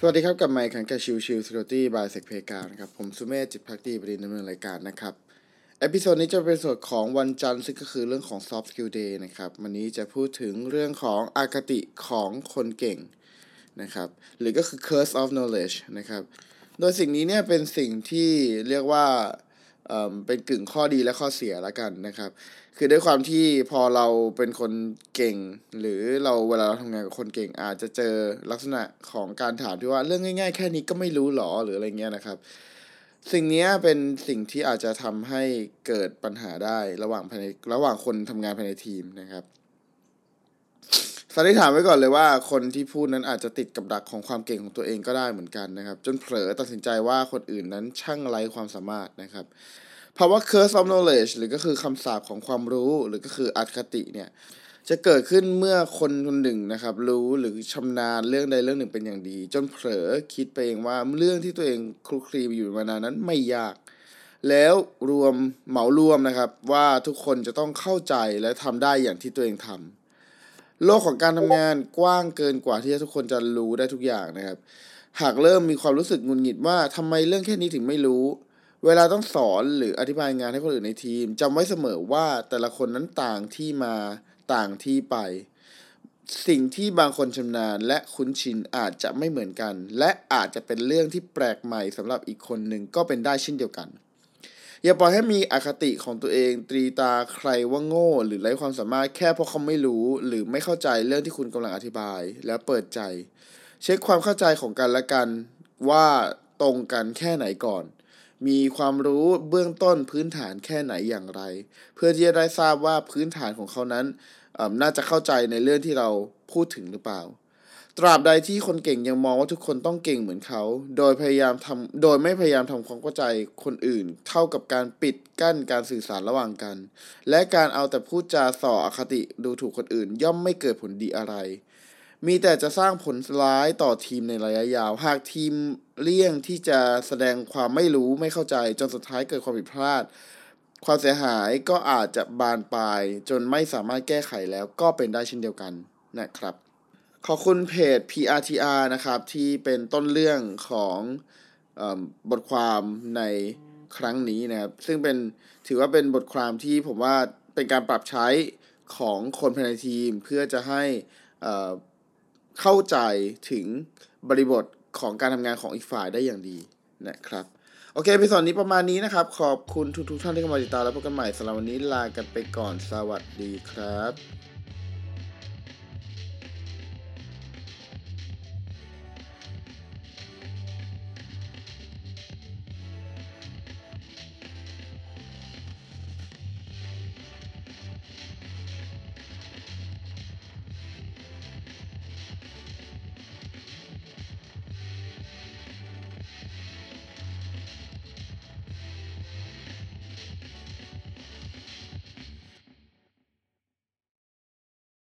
สวัสดีครับ กลับมาอีกครั้งกับ Chill Chill Security by SecPlayground นะครับ ผมสุเมธจิตภักดีบดินทร์ดำเนินรายการนะครับ episode นี้จะเป็นส่วนของวันจันทร์ซึ่งก็คือเรื่องของ soft skill day นะครับ วันนี้จะพูดถึงเรื่องของอคติของคนเก่งนะครับ หรือก็คือ curse of knowledge นะครับ โดยสิ่งนี้เนี่ยเป็นสิ่งที่เรียกว่า เอ่อเป็นกึ่งข้อดีและข้อเสียละกันนะครับ คือด้วยความที่พอเราเป็นคนเก่ง หรือเราเวลาเราทำงานกับคนเก่ง อาจจะเจอลักษณะของการถามที่ว่าเรื่องง่าย ๆ แค่นี้ก็ไม่รู้หรอหรืออะไรเงี้ยนะครับ สิ่งนี้เป็นสิ่งที่อาจจะทำให้เกิดปัญหาได้ระหว่างภายในระหว่างคนทำงานภายในทีมนะครับ สันนิษฐานไว้ก่อนเลยว่าคนที่พูดนั้นอาจจะติดกับดักของความเก่งของตัวเองก็ได้เหมือนกันนะครับ จนเผลอตัดสินใจว่าคนอื่นนั้นช่างไร้ความสามารถนะครับภาวะ curse of knowledge หรือก็คือคำสาปของความรู้หรือก็คืออัตคติเนี่ยจะเกิดขึ้นเมื่อคนคนหนึ่งนะครับ รู้หรือชำนาญเรื่องใดเรื่องหนึ่งเป็นอย่างดี จนเผลอคิดไปเองว่าเรื่องที่ตัวเองคลุกคลีอยู่มานานนั้นไม่ยาก แล้วรวมเหมารวมนะครับว่าทุกคนจะต้องเข้าใจและทำได้อย่างที่ตัวเองทำ โลกของการทำงานกว้างเกินกว่าที่ทุกคนจะรู้ได้ทุกอย่างนะครับ หากเริ่มมีความรู้สึกงุนหงิดว่าทำไมเรื่องแค่นี้ถึงไม่รู้ เวลาต้องสอนหรืออธิบายงานให้คนอื่นในทีมจำไว้เสมอว่าแต่ละคนนั้นต่างที่มาต่างที่ไป สิ่งที่บางคนชำนาญและคุ้นชินอาจจะไม่เหมือนกัน และอาจจะเป็นเรื่องที่แปลกใหม่สำหรับอีกคนหนึ่งก็เป็นได้เช่นเดียวกัน อย่าปล่อยให้มีอคติของตัวเอง ตรีตาใครว่าโง่ หรือไร้ความสามารถแค่เพราะเขาไม่รู้ หรือไม่เข้าใจเรื่องที่คุณกำลังอธิบาย และเปิดใจ เช็คความเข้าใจของกันและกันว่าตรงกันแค่ไหนก่อน มีความรู้เบื้องต้นพื้นฐานแค่ไหนอย่างไร เพื่อที่จะได้ทราบว่าพื้นฐานของเขานั้นน่าจะเข้าใจในเรื่องที่เราพูดถึงหรือเปล่า ตราบใดที่คนเก่งยังมองว่าทุกคนต้องเก่งเหมือนเขา โดยพยายามทำโดยไม่พยายามทำความเข้าใจคนอื่น เท่ากับการปิดกั้นการสื่อสารระหว่างกัน และการเอาแต่พูดจาส่ออคติดูถูกคนอื่น ย่อมไม่เกิดผลดีอะไร มีแต่จะสร้างผลร้ายต่อทีมในระยะยาว หากทีมเลี่ยงที่จะแสดงความไม่รู้ไม่เข้าใจ จนสุดท้ายเกิดความผิดพลาด ความเสียหายก็อาจจะบานปลาย จนไม่สามารถแก้ไขแล้วก็เป็นได้เช่นเดียวกันนะครับ ขอบคุณเพจ PRTR นะครับที่เป็นต้นเรื่องของอบทความในครั้งนี้นะครับ ซึ่งเป็นถือว่าเป็นบทความที่ผมว่าเป็นการปรับใช้ของคนภายในทีม เพื่อจะให้เข้าใจถึงบริบทของการทำงานของอีกฝ่ายได้อย่างดีนะครับ โอเคพิสอนนี้ประมาณนี้นะครับ ขอบคุณทุกๆท่านที่เข้ามาติดตามแล้วพบกันใหม่สำหรับวันนี้ลากันไปก่อนสวัสดีครับ